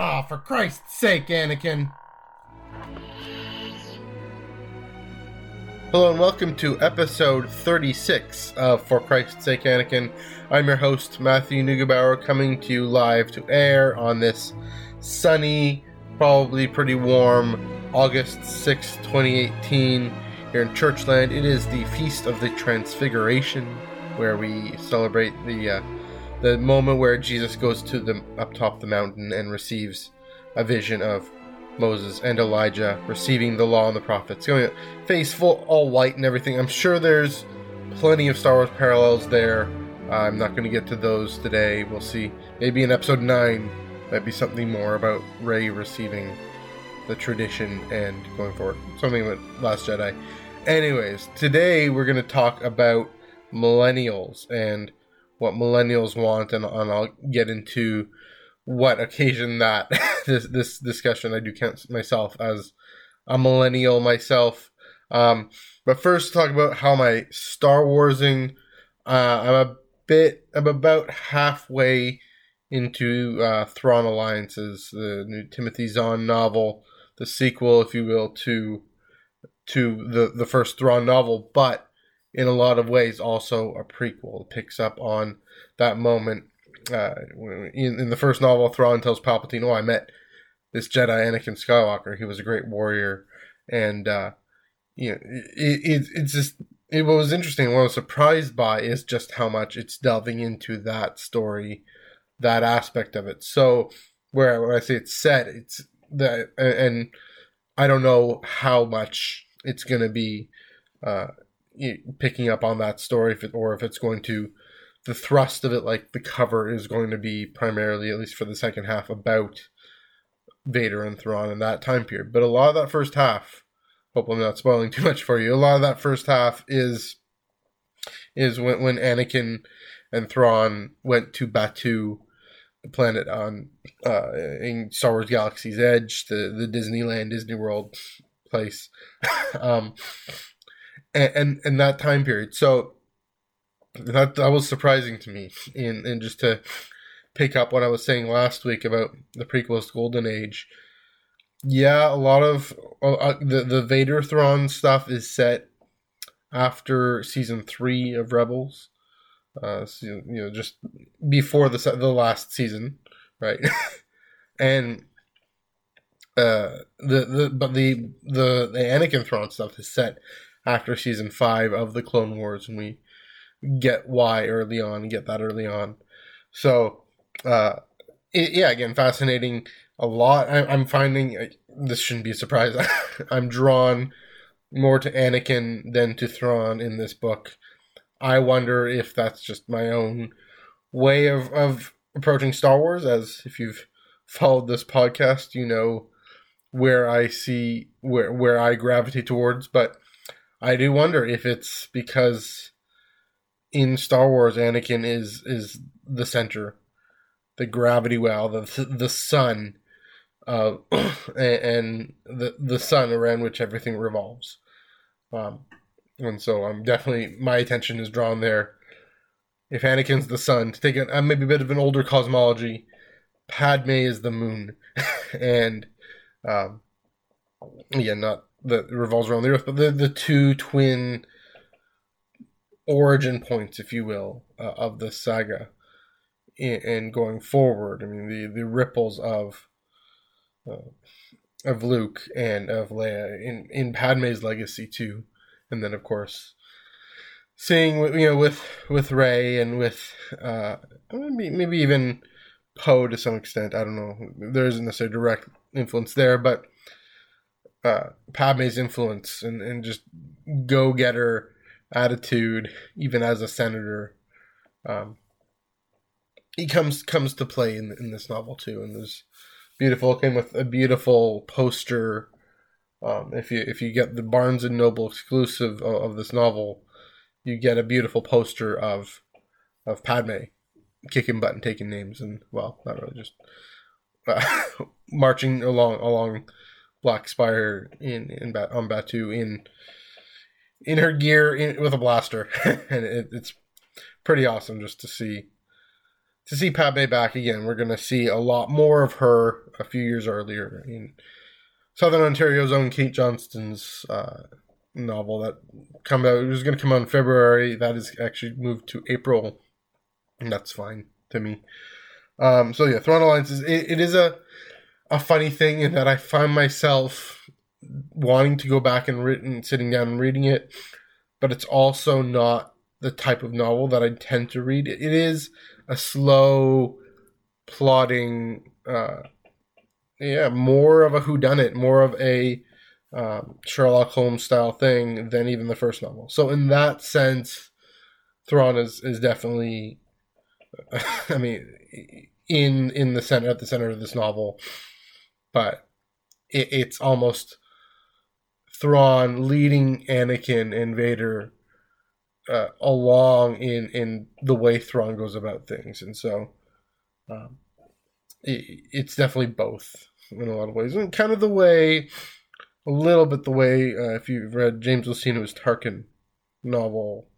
Ah, for Christ's sake, Anakin. Hello and welcome to episode 36 of For Christ's Sake, Anakin. I'm your host, Matthew Neugebauer, coming to you live to air on this sunny, probably pretty warm August 6, 2018, here in Churchland. It is the Feast of the Transfiguration, where we celebrate the uh, the moment where Jesus goes to the up top the mountain and receives a vision of Moses and Elijah receiving the law and the prophets, going face full all white and everything. I'm sure there's plenty of Star Wars parallels there. Uh, I'm not going to get to those today. We'll see. Maybe in episode nine might be something more about Rey receiving the tradition and going forward. Something with Last Jedi. Anyways, today we're going to talk about millennials and what millennials want, and, and I'll get into what occasion that this this discussion. I do count myself as a millennial myself. Um, but first, talk about how my Star Warsing. Uh, I'm a bit. I'm about halfway into uh, Thrawn Alliances, the new Timothy Zahn novel, the sequel, if you will, to to the the first Thrawn novel, but in a lot of ways also a prequel. It picks up on that moment. Uh, in, in the first novel, Thrawn tells Palpatine, "Oh, I met this Jedi Anakin Skywalker. He was a great warrior." And uh, you know, it, it, it's just it was interesting. What I was surprised by is just how much it's delving into that story, that aspect of it. So where when I say it's set, it's that, and I don't know how much it's going to be uh, picking up on that story, if it, or if it's going to the thrust of it, like the cover, is going to be primarily, at least for the second half, about Vader and Thrawn in that time period. But a lot of that first half, hope I'm not spoiling too much for you. A lot of that first half is is when when Anakin and Thrawn went to Batuu, the planet on uh, in Star Wars Galaxy's Edge, the the Disneyland Disney World place, um, and, and and that time period. So that that was surprising to me, and and just to pick up what I was saying last week about the prequels Golden Age. Yeah, a lot of uh, uh, the the Vader Thrawn stuff is set after season three of Rebels. Uh, so, you know, just before the the last season, right? and uh, the the but the the the Anakin Thrawn stuff is set after season five of the Clone Wars, and we get why early on, get that early on. So, uh, it, yeah, again, fascinating. A lot. I, am finding uh, this shouldn't be a surprise. I'm drawn more to Anakin than to Thrawn in this book. I wonder if that's just my own way of of approaching Star Wars. As if you've followed this podcast, you know where I see where where I gravitate towards, but I do wonder if it's because in Star Wars Anakin is is the center, the gravity well, the the sun, uh, and the the sun around which everything revolves. Um, and so I'm definitely my attention is drawn there. If Anakin's the sun, to take a, maybe a bit of an older cosmology, Padme is the moon, and um, yeah, not that revolves around the Earth, but the the two twin origin points, if you will, uh, of the saga, and going forward. I mean, the the ripples of uh, of Luke and of Leia in in Padme's legacy too, and then of course seeing you know with with Rey and with uh, maybe maybe even Poe to some extent. I don't know. There isn't necessarily direct influence there, but uh, Padme's influence and, and just go getter attitude, even as a senator, um, he comes comes to play in in this novel too. And there's beautiful came with a beautiful poster. Um, if you if you get the Barnes and Noble exclusive of, of this novel, you get a beautiful poster of of Padme kicking butt and taking names, and well, not really just uh, marching along along Black Spire in in on Batuu in in her gear in, with a blaster, and it, it's pretty awesome just to see to see Padme back again. We're to see a lot more of her a few years earlier in Southern Ontario's own Kate Johnston's uh, novel that come out. It was to come out in February. That is actually moved to April, and that's fine to me. Um, so yeah, Thrawn Alliance is it, it is a a funny thing in that I find myself wanting to go back and written sitting down and reading it, but it's also not the type of novel that I tend to read. It is a slow, plodding, uh, yeah, more of a whodunit, more of a um, Sherlock Holmes style thing than even the first novel. So in that sense, Thrawn is is definitely, I mean, in in the center at the center of this novel, but it, it's almost Thrawn leading Anakin and Vader uh, along in in the way Thrawn goes about things, and so um, it, it's definitely both in a lot of ways, and kind of the way a little bit the way uh, if you've read James Luceno's Tarkin novel,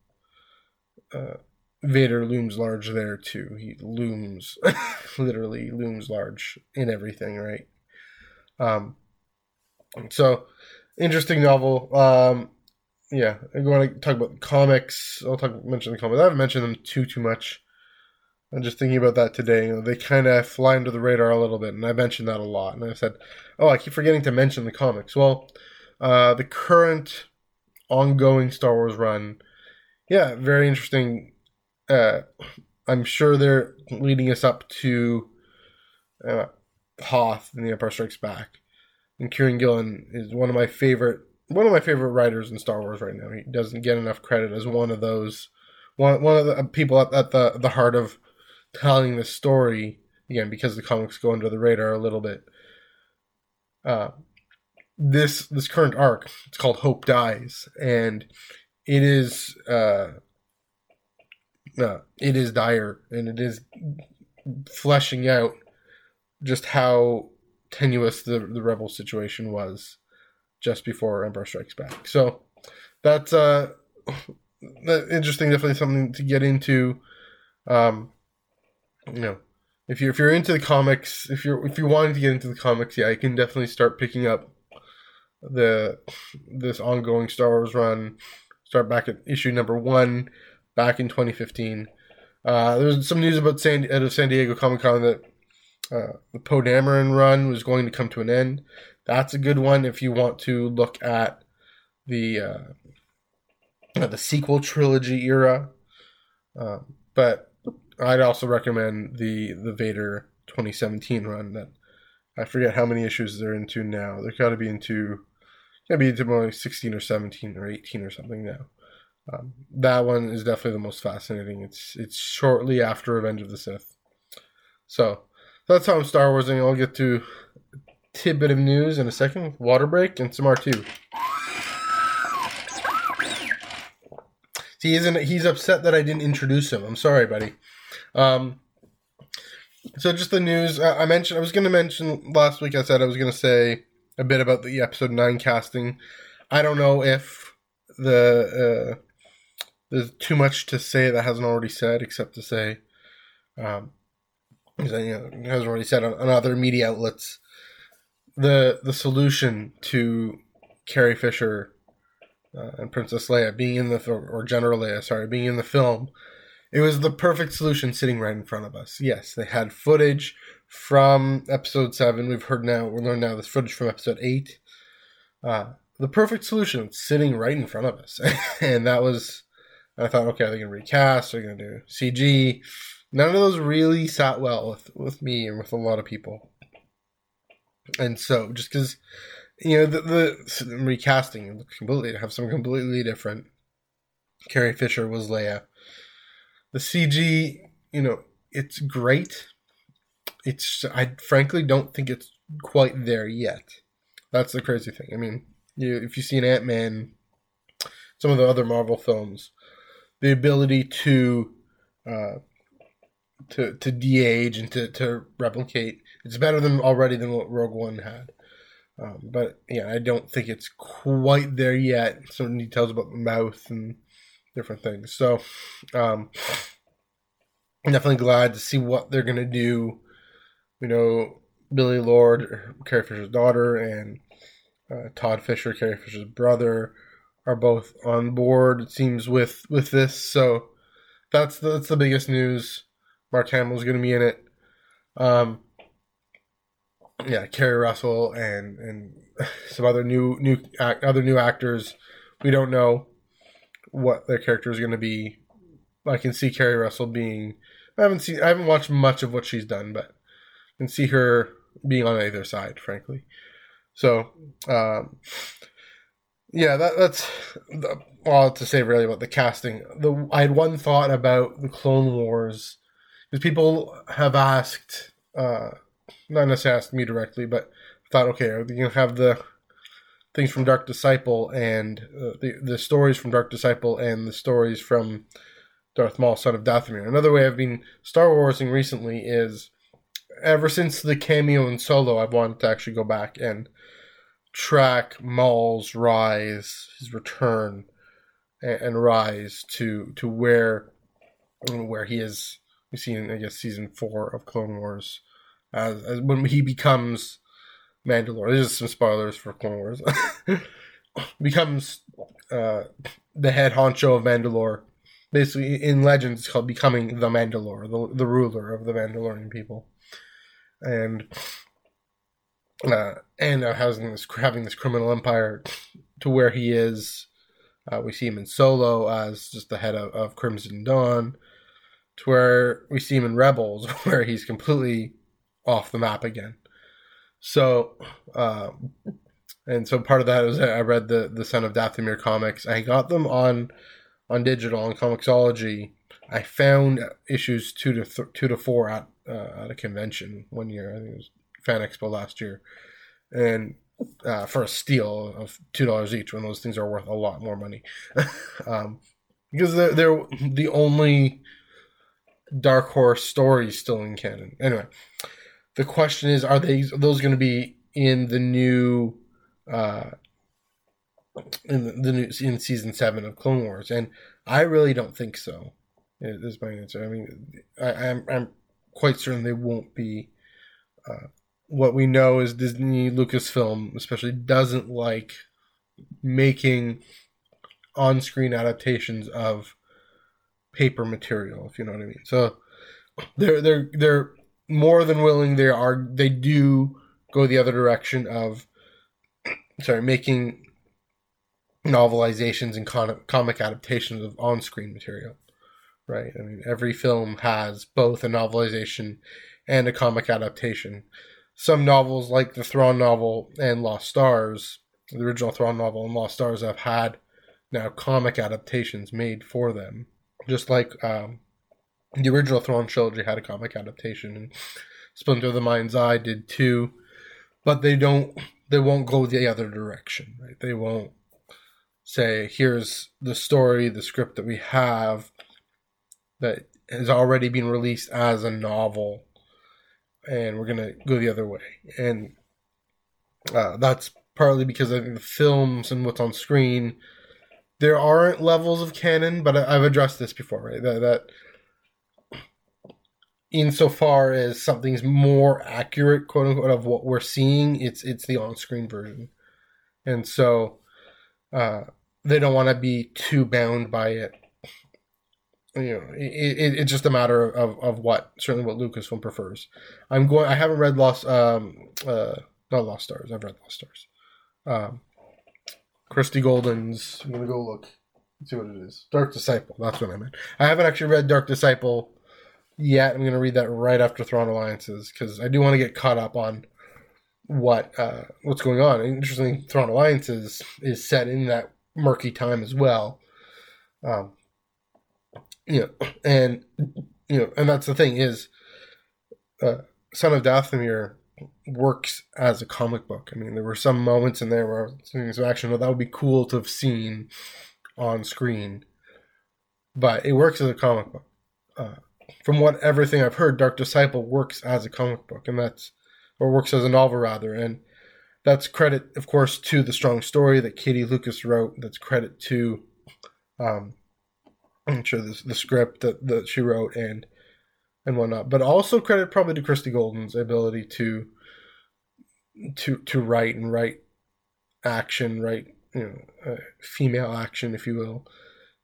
uh, Vader looms large there too. He looms, literally looms large in everything, right? Um, so interesting novel. Um, yeah, I'm going to talk about comics. I'll talk mention the comics. I haven't mentioned them too too much. I'm just thinking about that today. You know, they kind of fly under the radar a little bit, and I mentioned that a lot. And I said, "Oh, I keep forgetting to mention the comics." Well, uh, the current ongoing Star Wars run, yeah, very interesting. Uh, I'm sure they're leading us up to uh, Hoth and The Empire Strikes Back, and Kieron Gillen is one of my favorite one of my favorite writers in Star Wars right now. He doesn't get enough credit as one of those one one of the people at, at the the heart of telling the story again because the comics go under the radar a little bit. Uh, this this current arc it's called Hope Dies, and it is uh, uh, it is dire, and it is fleshing out just how tenuous the the rebel situation was just before Empire Strikes Back. So that's uh, interesting. Definitely something to get into. Um, you know, if you're if you're into the comics, if you're if you're wanting to get into the comics, yeah, I can definitely start picking up the this ongoing Star Wars run. Start back at issue number one, back in 2015. Uh, there's some news about San out of San Diego Comic Con that uh, the Poe Dameron run was going to come to an end. That's a good one if you want to look at the uh, the sequel trilogy era. Um, but I'd also recommend the the Vader 2017 run that I forget how many issues they're into now. They're got to be into got be into more like 16 or 17 or 18 or something now. Um, that one is definitely the most fascinating. It's it's shortly after Revenge of the Sith. So that's how I'm Star Warsing. I'll get to tidbit of news in a second. Water break and some R2. See, isn't he's upset that I didn't introduce him. I'm sorry, buddy. Um, so just the news I mentioned. I was going to mention last week. I said I was going to say a bit about the episode nine casting. I don't know if the uh, there's too much to say that hasn't already said, except to say, um, you know, hasn't already said on, on other media outlets. The the solution to Carrie Fisher uh, and Princess Leia being in the or General Leia, sorry, being in the film it was the perfect solution sitting right in front of us. Yes, they had footage from episode seven. We've heard now, we learned now this footage from episode eight. Uh, the perfect solution sitting right in front of us. and that was, I thought, okay, they're to recast, they're to do CG. None of those really sat well with, with me and with a lot of people. And so, just because, you know, the, the recasting completely, have some completely different. Carrie Fisher was Leia the CG, you know, it's great. It's I frankly don't think it's quite there yet. That's the crazy thing. I mean, you if you see an Ant Man, some of the other Marvel films, the ability to uh, to to de-age and to, to replicate it's better than already than what Rogue One had. Um, but yeah, I don't think it's quite there yet. Certain details about the mouth and different things. So, um, I'm definitely glad to see what they're gonna do. You know, Billie Lourd, Carrie Fisher's daughter, and uh, Todd Fisher, Carrie Fisher's brother, are both on board. It seems with with this, so that's the, that's the biggest news. Mark Hamill's going to be in it. Um, yeah, Keri Russell and and some other new new other new actors. We don't know what their character is going to be. I can see Keri Russell being. I haven't seen. I haven't watched much of what she's done, but I can see her being on either side, frankly. So, um, yeah, that, that's all to say really about the casting. The I had one thought about the Clone Wars because people have asked, uh, not necessarily asked me directly, but thought, okay, are they gonna have the things from Dark Disciple and uh, the the stories from Dark Disciple and the stories from Darth Maul, Son of Dathomir? Another way I've been Star Warsing recently is ever since the cameo in Solo, I've wanted to actually go back and track Maul's rise, his return, and, and rise to to where where he is. We see in I guess season four of Clone Wars, as, as when he becomes Mandalore. There's some spoilers for Clone Wars. becomes uh, the head honcho of Mandalore. Basically, in Legends, it's called becoming the Mandalore, the, the ruler of the Mandalorian people. And uh, and uh, having this having this criminal empire to where he is. Uh, we see him in Solo as just the head of, of Crimson Dawn, to where we see him in Rebels, where he's completely off the map again. So, uh, and so part of that was I read the the Son of Dathomir comics. I got them on on digital on Comixology. I found issues two to th- two to four at uh, at a convention one year. I think it was Fan Expo last year, and uh, for a steal of two dollars each, when those things are worth a lot more money, um, because they're, they're the only dark horse stories still in canon. Anyway, the question is, are they are those going to be in the new? Uh, in the, the, new in season seven of Clone Wars, and I really don't think so. Is my answer. I mean, I, I'm I'm quite certain they won't be uh, what we know is Disney Lucasfilm especially doesn't like making on-screen adaptations of paper material, if you know what I mean. So they're they're they're more than willing. They are they do go the other direction of sorry making novelizations and con- comic adaptations of on-screen material. Right. I mean, every film has both a novelization and a comic adaptation some novels like the Thrawn novel and Lost Stars, the original Thrawn novel and Lost Stars, have had now comic adaptations made for them. Just like um, the original Thrawn trilogy had a comic adaptation, and Splinter of the Mind's Eye did too. But they don't, they won't go the other direction, right? They won't say, "Here's the story, the script that we have that has already been released as a novel." and we're gonna go the other way. And uh, that's partly because I think the films and what's on screen, there aren't levels of canon, but I, have addressed this before, right? That, that insofar as something's more accurate, quote unquote, of what we're seeing, it's it's the on-screen version, and so uh, they don't want to be too bound by it you know, it, it, it's just a matter of, of what certainly what Lucasfilm prefers. I'm going. I haven't read Lost, um, uh, not Lost Stars. I've read Lost Stars. Um, Christie Golden's. I'm gonna go look. See what it is. Dark Disciple. That's what I meant. I haven't actually read Dark Disciple yet. I'm gonna read that right after Thrawn Alliances because I do want to get caught up on what uh, what's going on. Interestingly, Thrawn Alliances is set in that murky time as well. Um, you know, and you know, and that's the thing is, uh, Son of Dathomir works as a comic book. I mean, there were some moments in there where things of action. Well, that would be cool to have seen on screen, but it works as a comic book. Uh, from what everything I've heard, Dark Disciple works as a comic book, and that's or works as a novel rather, and that's credit, of course, to the strong story that Katie Lucas wrote. That's credit to um, I'm sure the, the script that, that she wrote and and whatnot. But also credit probably to Christie Golden's ability to to to write and write action, write you know uh, female action, if you will.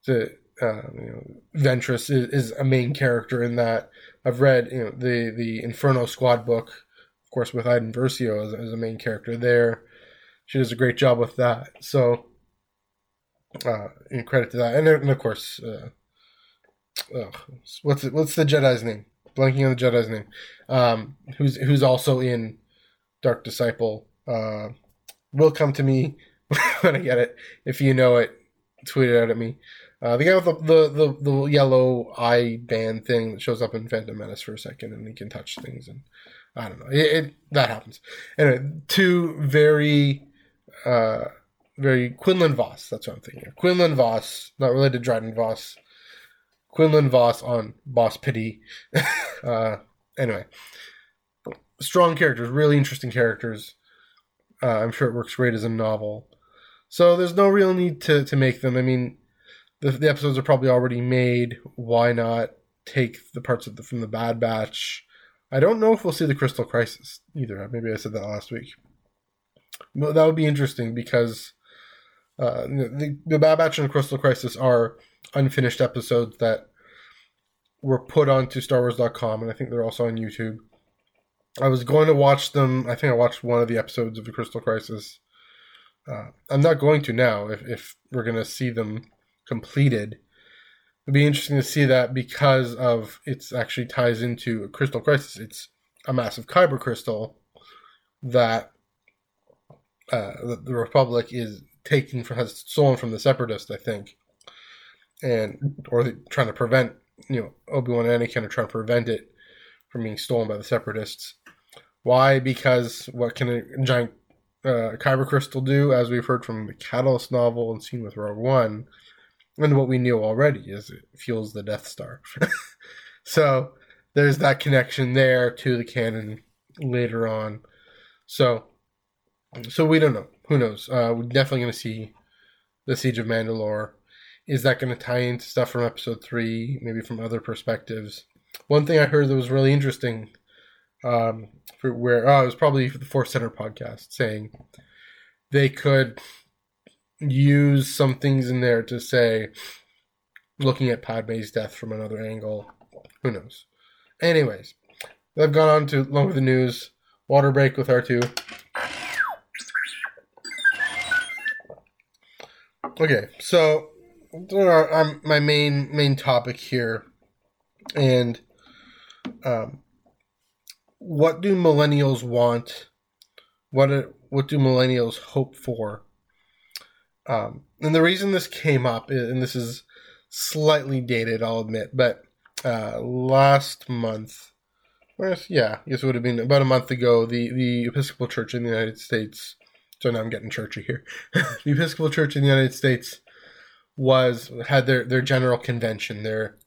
The uh, you know, Ventress is, is a main character in that. I've read you know the the Inferno Squad book, of course, with Iden Versio as, as a main character there. She does a great job with that. So, uh, credit to that, and, and of course, uh, what's it, what's the Jedi's name? Blanking on the Jedi's name. Um, who's who's also in Dark Disciple. Uh, will come to me when I get it. If you know it, tweet it out at me. Uh, the guy with the, the, the, the, yellow eye band thing that shows up in Phantom Menace for a second and he can touch things and I don't know. It, it that happens. Anyway, two very uh very Quinlan Vos, that's what I'm thinking of. Quinlan Vos, not related to Dryden Vos. Quinlan Vos on Boss Pity. uh anyway. Strong characters, really interesting characters. Uh, I'm sure it works great as a novel. So there's no real need to, to make them. I mean, the, the episodes are probably already made. Why not take the parts of the, from the Bad Batch? I don't know if we'll see the Crystal Crisis either. Maybe I said that last week. But that would be interesting because uh, the, the Bad Batch and the Crystal Crisis are unfinished episodes that were put onto StarWars.com, and I think they're also on YouTube. I was going to watch them. I think I watched one of the episodes of the Crystal Crisis. Uh, I'm not going to now. If if we're going to see them completed. It'd be interesting to see that because of it's actually ties into crystal crisis. It's a massive kyber crystal that uh, the, the Republic is taking from has stolen from the Separatists, I think, and or trying to prevent you know Obi Wan and Anakin are trying to prevent it from being stolen by the Separatists. Why? Because what can a giant uh, kyber crystal do? As we've heard from the Catalyst novel and seen with Rogue One, and what we knew already is it fuels the Death Star. so there's that connection there to the canon later on. So so we don't know. Who knows? Uh, we're definitely going to see the Siege of Mandalore. Is that going to tie into stuff from Episode Three? Maybe from other perspectives. One thing I heard that was really interesting, um, for where oh, it was probably the Force Center podcast saying they could use some things in there to say, looking at Padme's death from another angle. Who knows? Anyways, I've gone on to long with the news. Water break with R2. Okay, so I'm my main main topic here, and um, what do millennials want? What what do millennials hope for um, and the reason this came up, and this is slightly dated, I'll admit, but uh, last month, yeah, I guess it would have been about a month ago, the, the Episcopal Church in the United States, so now I'm getting churchy here, the Episcopal Church in the United States was had their, their general convention, their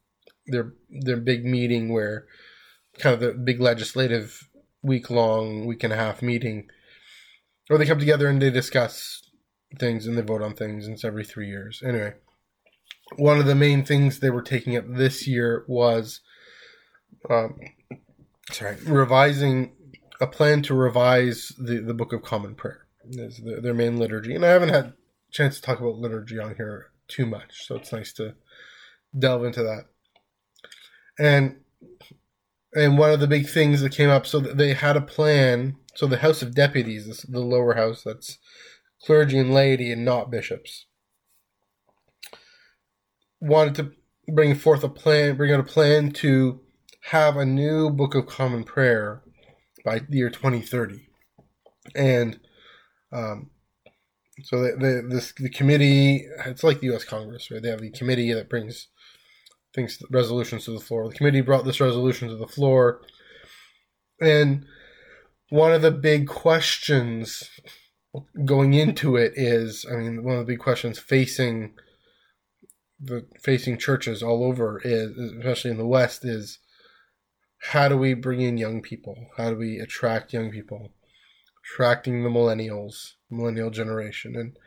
their their big meeting where kind of the big legislative week long, week and a half meeting, where they come together and they discuss things and they vote on things, and it's every three years. Anyway, one of the main things they were taking up this year was, um, sorry, revising a plan to revise the, the Book of Common Prayer. Is the, their main liturgy, and I haven't had a chance to talk about liturgy on here too much, so it's nice to delve into that. And and one of the big things that came up, so they had a plan. So the House of Deputies, the lower house that's clergy and laity and not bishops. Wanted to bring forth a plan, bring out a plan to have a new Book of Common Prayer by the year 2030. And um, so the, the, this, the committee, it's like the U.S. Congress, right? They have the committee that brings things, resolutions to the floor. The committee brought this resolution to the floor. And one of the big questions going into it is, I mean, one of the big questions facing the facing churches all over is, especially in the West, is how do we bring in young people? How do we attract young people? Attracting the millennials, millennial generation, and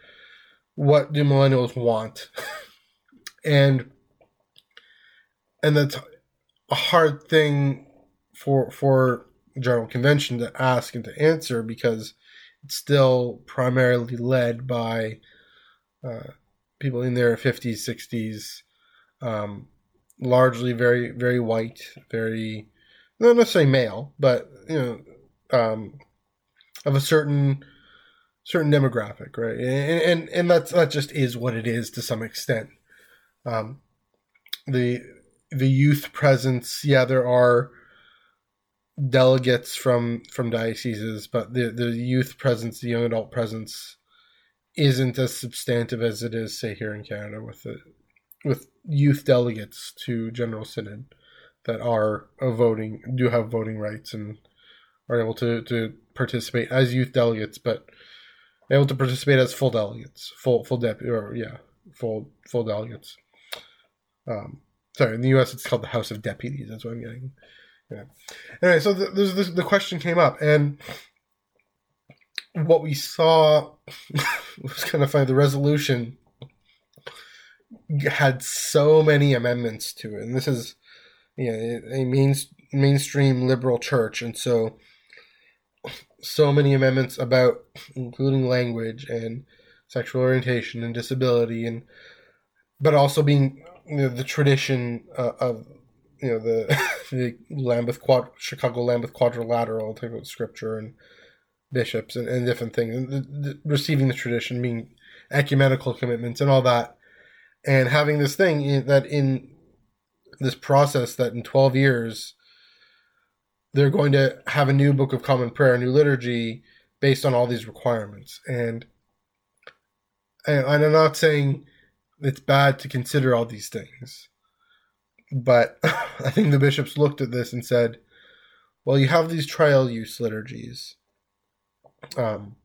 what do millennials want? and and that's a hard thing for for general convention to ask and to answer because it's still primarily led by uh, people in their 50s 60s um, largely very very white very not necessarily male but you know um, of a certain certain demographic right? And and, and that's that just is what it is to some extent. Um, the the youth presence yeah there are delegates from from dioceses, but the the youth presence, the young adult presence, isn't as substantive as it is, say, here in Canada with the with youth delegates to General Synod that are voting do have voting rights and are able to to participate as youth delegates, but able to participate as full delegates, full full deputy or yeah, full full delegates. Um, sorry, in the U.S. it's called the House of Deputies. That's what I'm getting. Yeah. Anyway, so the, the, the question came up, and what we saw was kind of funny. The resolution had so many amendments to it, and this is you know, a main, mainstream liberal church, and so so many amendments about including language and sexual orientation and disability, and but also being you know, the tradition uh, of you know the the Lambeth quad Chicago Lambeth quadrilateral type of scripture and bishops and, and different things. And the, the, receiving the tradition being ecumenical commitments and all that. And having this thing in, that in this process that in 12 years they're going to have a new book of common prayer a new liturgy based on all these requirements. And and i'm not saying it's bad to consider all these things but I think the bishops looked at this and said, well, you have these trial use liturgies. Um,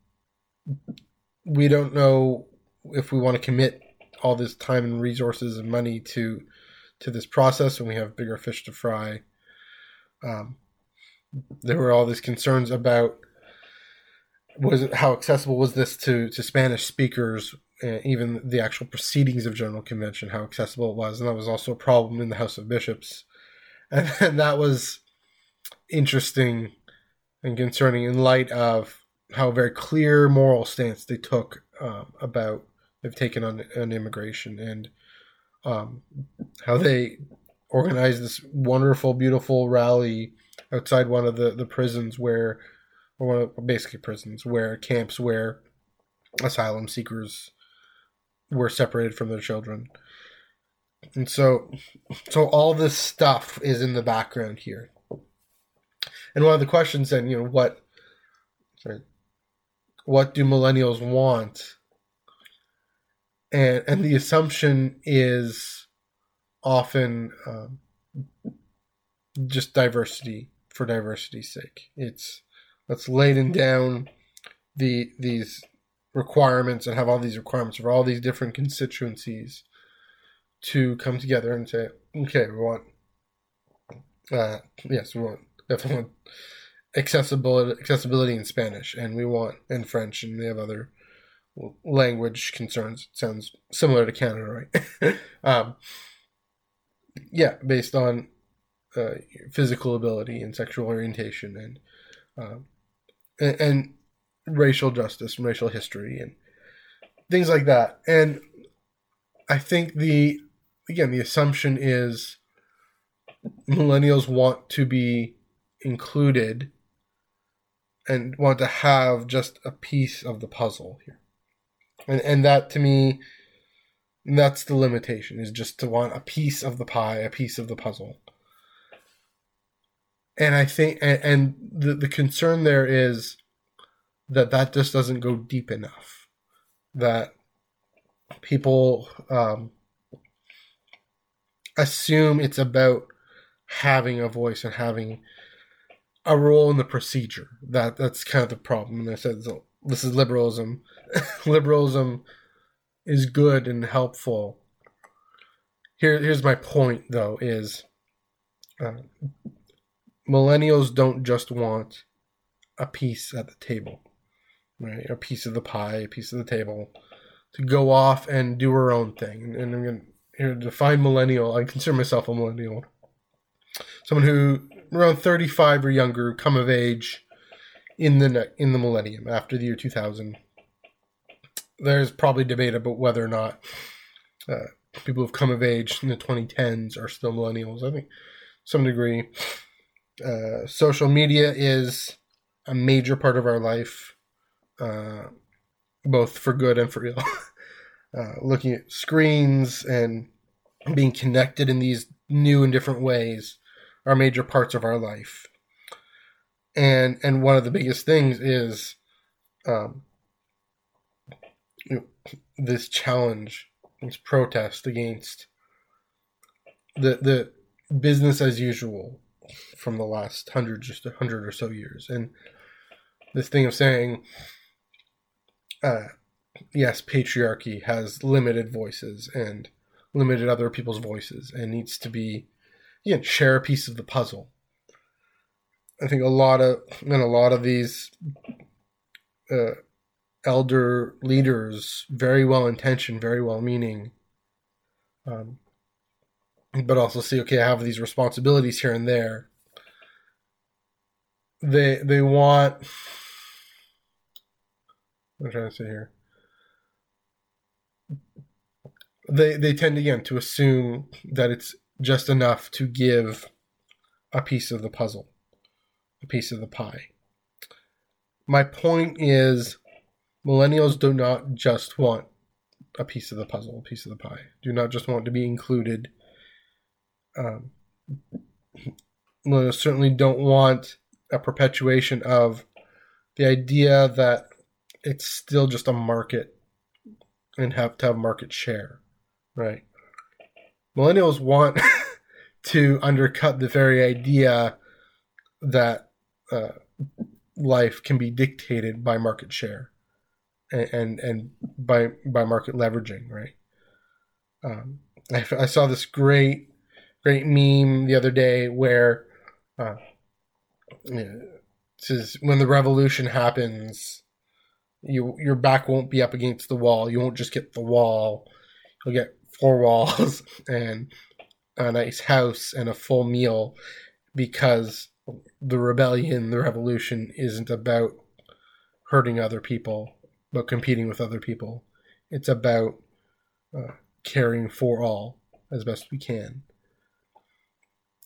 we don't know if we want to commit all this time and resources and money to to this process when we have bigger fish to fry. Um, there were all these concerns about was it, how accessible was this to to Spanish speakers uh, even the actual proceedings of General Convention, how accessible it was, and that was also a problem in the House of Bishops, and, and that was interesting and concerning in light of how very clear moral stance they took um, about they've taken on, on immigration and um, how they organized this wonderful, beautiful rally outside one of the, the prisons where, or one of, basically prisons where camps where asylum seekers were separated from their children. And so so all this stuff is in the background here. And one of the questions then, you know, what sorry, what do millennials want? And and the assumption is often um, just diversity for diversity's sake. It's let's laden down the these requirements and have all these requirements for all these different constituencies to come together and say, okay, we want, uh, yes, we want definitely want accessibility, accessibility in Spanish, and we want in French, and we have other language concerns. It sounds similar to Canada, right? um, yeah, based on uh, physical ability and sexual orientation, and, uh, and and racial justice and racial history and things like that. And I think the again the assumption is millennials want to be included and want to have just a piece of the puzzle here. And and that to me that's the limitation is just to want a piece of the pie, a piece of the puzzle. And I think and, and the the concern there is that that just doesn't go deep enough. That people um, assume it's about having a voice and having a role in the procedure. That that's kind of the problem. And I said this is liberalism. liberalism is good and helpful. Here, here's my point though: is uh, millennials don't just want a piece at the table right? A piece of the pie, a piece of the table, to go off and do her own thing. And, I'm going to define millennial. I consider myself a millennial. someone who around 35 or younger come of age in the in the millennium after the year 2000 there's probably debate about whether or not uh, people who've come of age in the 2010s are still millennials i think some degree uh, social media is a major part of our life uh, both for good and for ill uh, looking at screens and being connected in these new and different ways are major parts of our life. And and one of the biggest things is um, you know, this challenge, this protest against the the business as usual from the last hundred just a hundred or so years, and this thing of saying, uh, yes, patriarchy has limited voices and limited other people's voices and needs to be you know, share a piece of the puzzle. I think a lot of and a lot of these uh, elder leaders, very well intentioned, very well meaning, um, but also see, okay, I have these responsibilities here and there. They they want. I'm trying to say here they they tend again to assume that it's just enough to give a piece of the puzzle, a piece of the pie. My point is, millennials do not just want a piece of the puzzle, a piece of the pie. Do not just want to be included. Um, millennials certainly don't want a perpetuation of the idea that it's still just a market and have to have market share. Right. Millennials want to undercut the very idea that uh, life can be dictated by market share and and, and by by market leveraging. Right. Um, I, I saw this great great meme the other day where uh, says when the revolution happens, you your back won't be up against the wall. You won't just get the wall. You'll get four walls and a nice house and a full meal because the rebellion, the revolution isn't about hurting other people, but competing with other people. It's about uh, caring for all as best we can.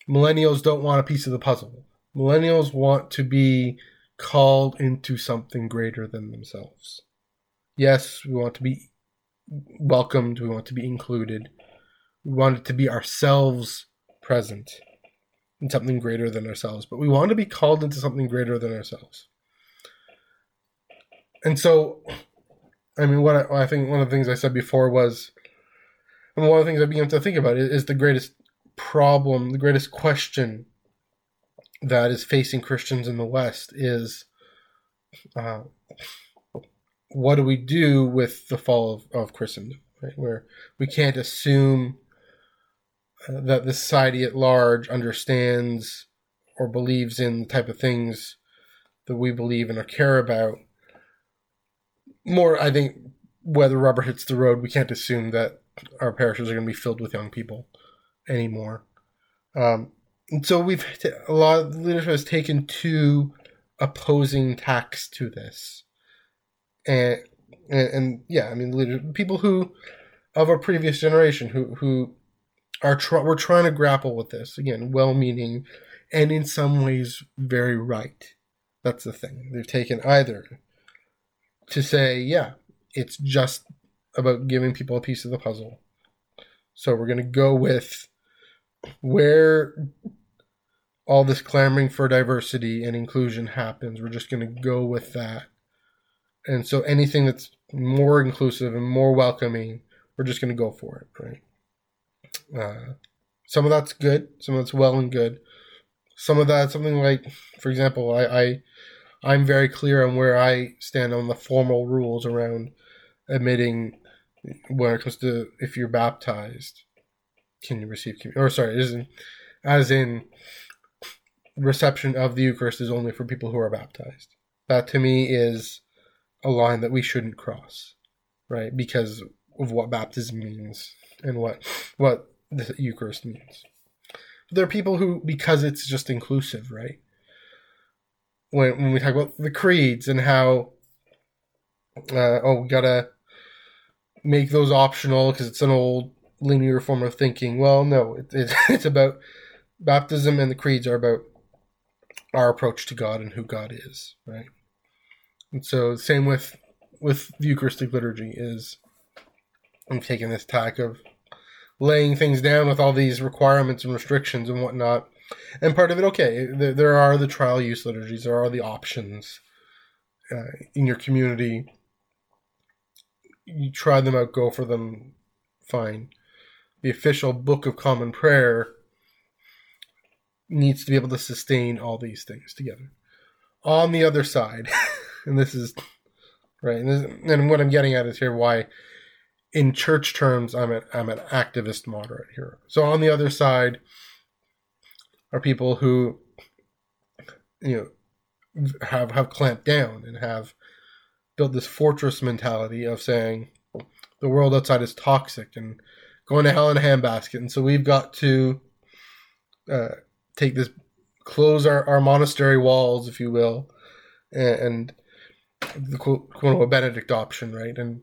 Millennials don't want a piece of the puzzle. Millennials want to be called into something greater than themselves. Yes, we want to be welcomed. We want to be included. We want it to be ourselves present in something greater than ourselves, but we want to be called into something greater than ourselves. And so, I mean, what I, I think one of the things I said before was, and one of the things I began to think about is, is the greatest problem, the greatest question that is facing Christians in the West is uh, what do we do with the fall of, of Christendom? Right? Where we can't assume uh, that the society at large understands or believes in the type of things that we believe in or care about. More, I think, whether rubber hits the road, we can't assume that our parishes are going to be filled with young people anymore. Um, and so we've a lot of leadership has taken two opposing tacks to this and and, and yeah, I mean, people who of our previous generation who who are tr- we're trying to grapple with this again, well-meaning, and in some ways very right. That's the thing. They've taken either to say, yeah, it's just about giving people a piece of the puzzle. So we're going to go with where all this clamoring for diversity and inclusion happens. We're just going to go with that and so anything that's more inclusive and more welcoming, we're just going to go for it, right? Uh, some of that's good, some of that's well and good. Some of that, something like, for example, I, I I'm very clear on where I stand on the formal rules around admitting when it comes to if you're baptized, can you receive communion? Or sorry, in, as in reception of the Eucharist is only for people who are baptized. That to me is a line that we shouldn't cross, right? Because of what baptism means and what what the Eucharist means. there are people who because it's just inclusive, right? When when we talk about the creeds and how uh, oh we gotta make those optional because it's an old linear form of thinking. Well, no, it, it, it's about baptism and the creeds are about our approach to God and who God is, right? And so, same with with the Eucharistic liturgy is I'm taking this tack of laying things down with all these requirements and restrictions and whatnot. And part of it, okay, there, there are the trial use liturgies, there are the options uh, in your community. You try them out, go for them, fine. The official Book of Common Prayer needs to be able to sustain all these things together. On the other side, and this is right, and, this, and what I'm getting at is here why in church terms, I'm an I'm an activist moderate here. So on the other side are people who you know have have clamped down and have built this fortress mentality of saying the world outside is toxic and going to hell in a handbasket, and so we've got to uh, take this close our, our monastery walls, if you will, and, and the quote, quote Benedict option, right? And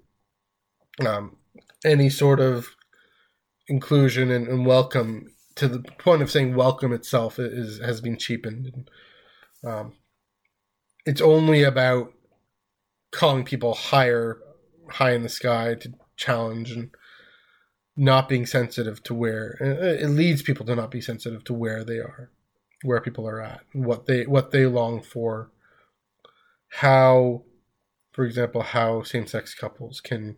um, any sort of inclusion and, and, welcome to the point of saying welcome itself is has been cheapened. And, um, it's only about calling people higher, high in the sky to challenge and not being sensitive to where uh, it leads people to not be sensitive to where they are, where people are at, what they what they long for, how, for example, how same sex couples can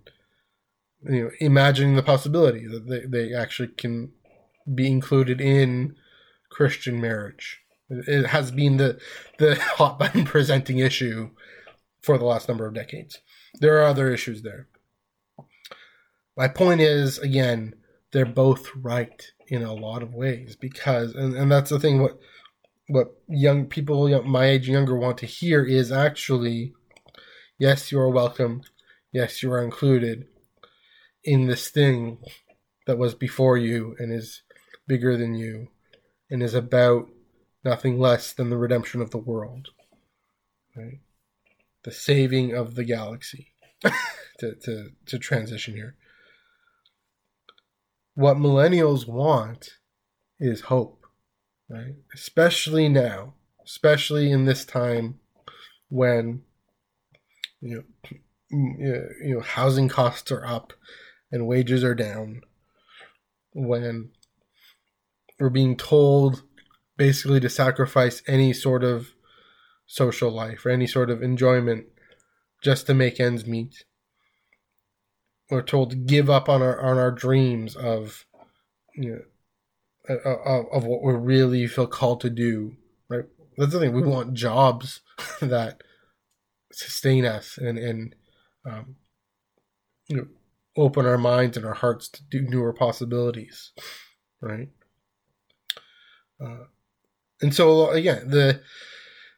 you know, imagining the possibility that they, they actually can be included in Christian marriage. It has been the the hot button presenting issue for the last number of decades. There are other issues there. My point is, again, they're both right in a lot of ways because, and, and that's the thing. What what young people, my age younger, want to hear is actually, yes, you are welcome. Yes, you are included in this thing that was before you and is bigger than you and is about nothing less than the redemption of the world. Right? The saving of the galaxy. to, to, to transition here. What millennials want is hope, right? Especially now, especially in this time when you know, you know housing costs are up and wages are down when we're being told basically to sacrifice any sort of social life or any sort of enjoyment just to make ends meet. We're told to give up on our on our dreams of you know of, of what we really feel called to do. Right? That's the thing. We want jobs that sustain us and and um, you know open our minds and our hearts to do newer possibilities, right? Uh, and so again, the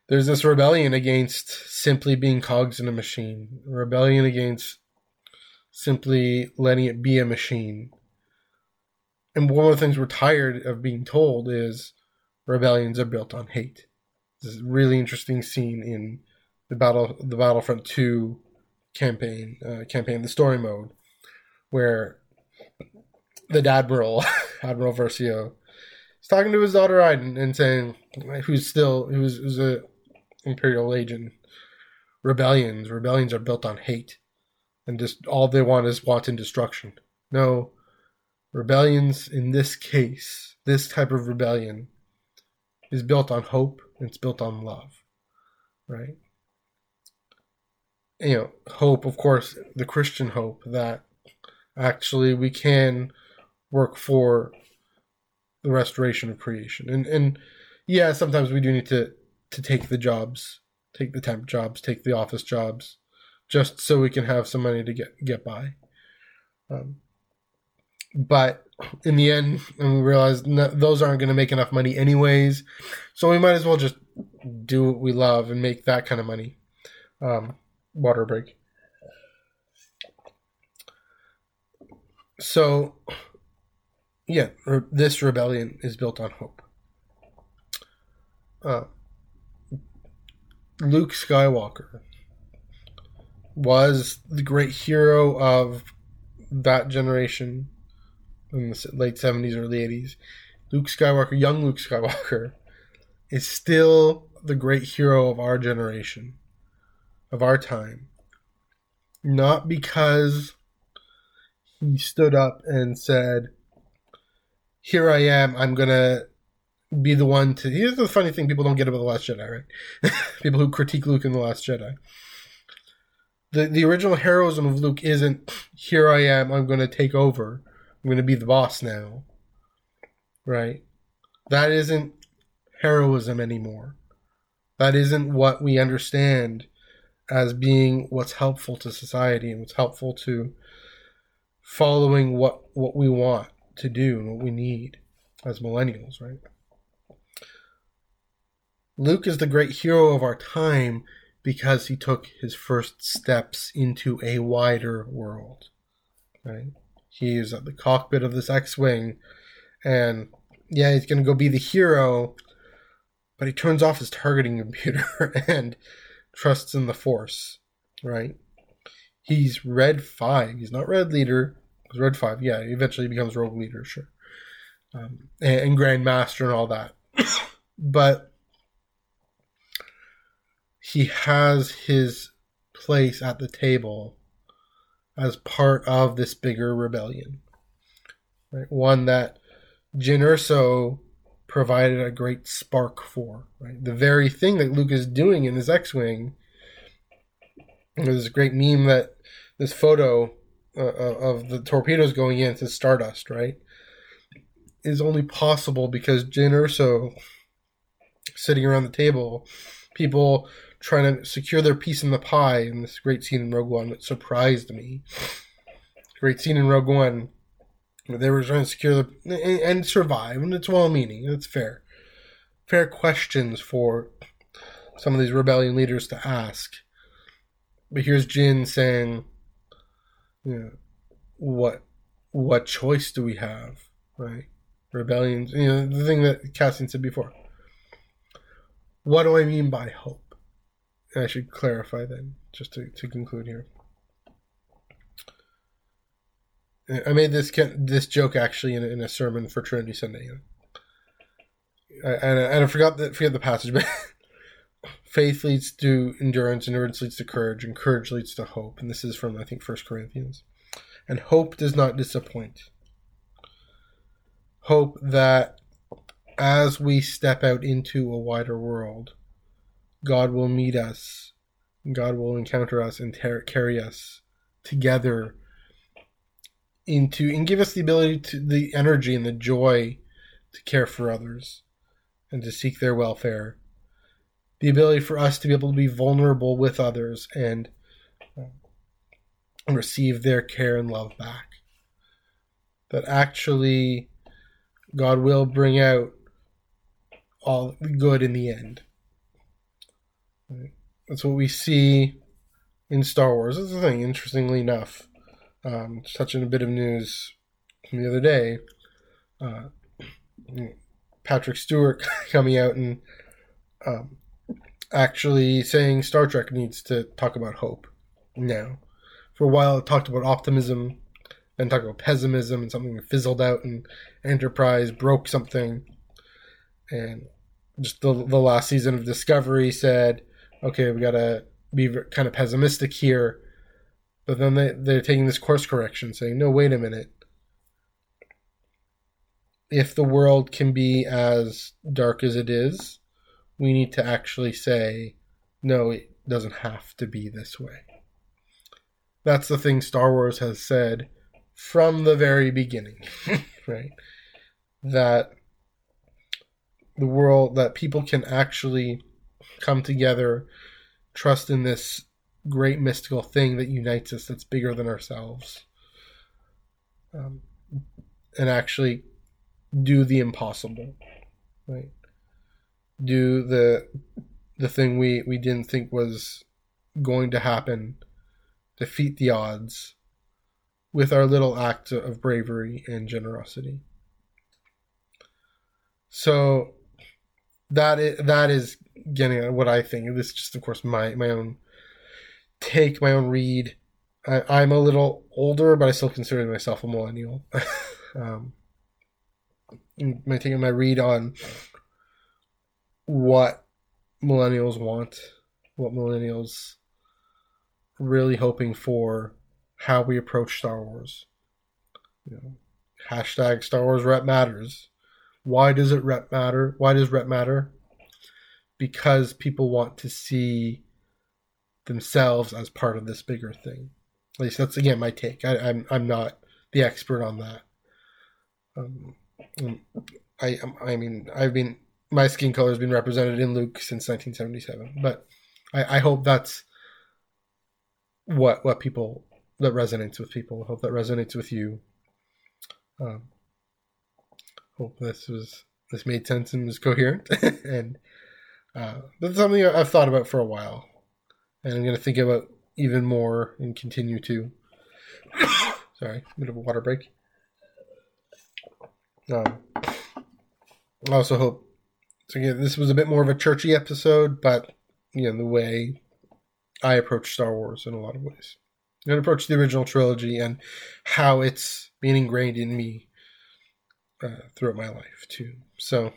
there's this rebellion against simply being cogs in a machine, rebellion against simply letting it be a machine. And one of the things we're tired of being told is rebellions are built on hate. This is a really interesting scene in the battle, the Battlefront Two campaign, uh, campaign, the story mode, where the admiral, Admiral Versio, is talking to his daughter Iden and saying, who's still who's, who's a imperial agent, rebellions. Rebellions are built on hate, and just all they want is wanton destruction. No, rebellions in this case, this type of rebellion, is built on hope. It's built on love, right? You know, hope, of course, the Christian hope that actually we can work for the restoration of creation. And and yeah, sometimes we do need to to take the jobs, take the temp jobs, take the office jobs, just so we can have some money to get get by. Um, but in the end, and we realize no, those aren't going to make enough money anyways, so we might as well just do what we love and make that kind of money. Um, water break. So, yeah, this rebellion is built on hope. Uh, Luke Skywalker was the great hero of that generation in the late 70s, early 80s. Luke Skywalker, young Luke Skywalker, is still the great hero of our generation, of our time. Not because he stood up and said, Here I am, I'm gonna be the one to. Here's the funny thing people don't get about The Last Jedi, right? people who critique Luke in The Last Jedi. The, the original heroism of Luke isn't, Here I am, I'm gonna take over, I'm gonna be the boss now. Right? That isn't heroism anymore. That isn't what we understand as being what's helpful to society and what's helpful to following what what we want to do and what we need as millennials, right? Luke is the great hero of our time because he took his first steps into a wider world. Right? He is at the cockpit of this X-wing and yeah, he's to go be the hero, but he turns off his targeting computer and trusts in the force, right? He's red five. He's not red leader. He's red five. Yeah, he eventually becomes rogue leader, sure, um, and, and Grand Master and all that. but he has his place at the table as part of this bigger rebellion, right? One that Jyn Erso provided a great spark for. Right? The very thing that Luke is doing in his X-wing. There's a great meme that this photo uh, uh, of the torpedoes going into Stardust, right, is only possible because Jyn Erso sitting around the table, people trying to secure their piece in the pie in this great scene in Rogue One that surprised me. Great scene in Rogue One they were trying to secure the and, and survive, and it's well-meaning. It's fair, fair questions for some of these rebellion leaders to ask. But here's Jyn saying, you know, what what choice do we have, right? Rebellions, you know, the thing that Cassian said before. What do I mean by hope? I should clarify then, just to, to conclude here. I made this this joke actually in a, in a sermon for Trinity Sunday, and I, and I forgot the forget the passage, but faith leads to endurance, endurance leads to courage, and courage leads to hope. And this is from I think First Corinthians. And hope does not disappoint. Hope that as we step out into a wider world, God will meet us, God will encounter us and ter- carry us together into and give us the ability to the energy and the joy to care for others and to seek their welfare. The ability for us to be able to be vulnerable with others and uh, receive their care and love back. That actually god will bring out all good in the end that's what we see in star wars that's the thing interestingly enough um, touching a bit of news the other day, uh, Patrick Stewart coming out and um, actually saying Star Trek needs to talk about hope now. For a while, it talked about optimism, and talked about pessimism, and something fizzled out, and Enterprise broke something. And just the, the last season of Discovery said, okay, we gotta be kind of pessimistic here but then they, they're taking this course correction, saying, no, wait a minute. If the world can be as dark as it is, we need to actually say, no, it doesn't have to be this way. That's the thing Star Wars has said from the very beginning, right? That the world, that people can actually come together, trust in this great mystical thing that unites us that's bigger than ourselves um, and actually do the impossible right? Do the the thing we we didn't think was going to happen defeat the odds with our little act of bravery and generosity. So that is, that is getting at what I think. This is just, of course, my my own take, my own read. I, I'm a little older, but I still consider myself a millennial. um, my taking my read on what millennials want, what millennials really hoping for, how we approach Star Wars. You know, hashtag Star Wars rep matters. Why does it rep matter? Why does rep matter? Because people want to see themselves as part of this bigger thing. At least that's again my take. I, am I'm, I'm not the expert on that. Um, I I mean I've been my skin color has been represented in Luke since 1977, but I, I hope that's what what people that resonates with people. I hope that resonates with you. Um, hope this was this made sense and was coherent, and uh, that's something I've thought about for a while, and I'm going to think about even more and continue to. Sorry, a bit of a water break. Um, I also hope. So again, this was a bit more of a churchy episode, but you know the way I approach Star Wars in a lot of ways. To approach the original trilogy and how it's been ingrained in me uh, throughout my life too. So,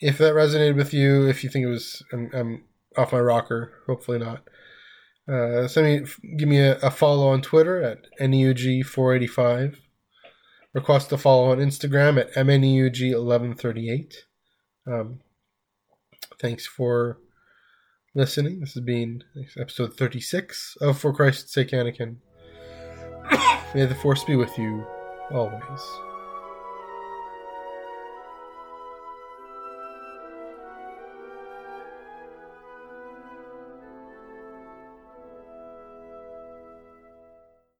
if that resonated with you, if you think it was, I'm, I'm off my rocker. Hopefully not. Uh, send me, give me a, a follow on Twitter at neug485 request to follow on Instagram at mneug1138. Um, thanks for listening. This has been episode 36 of For Christ's Sake, Anakin. May the Force be with you always.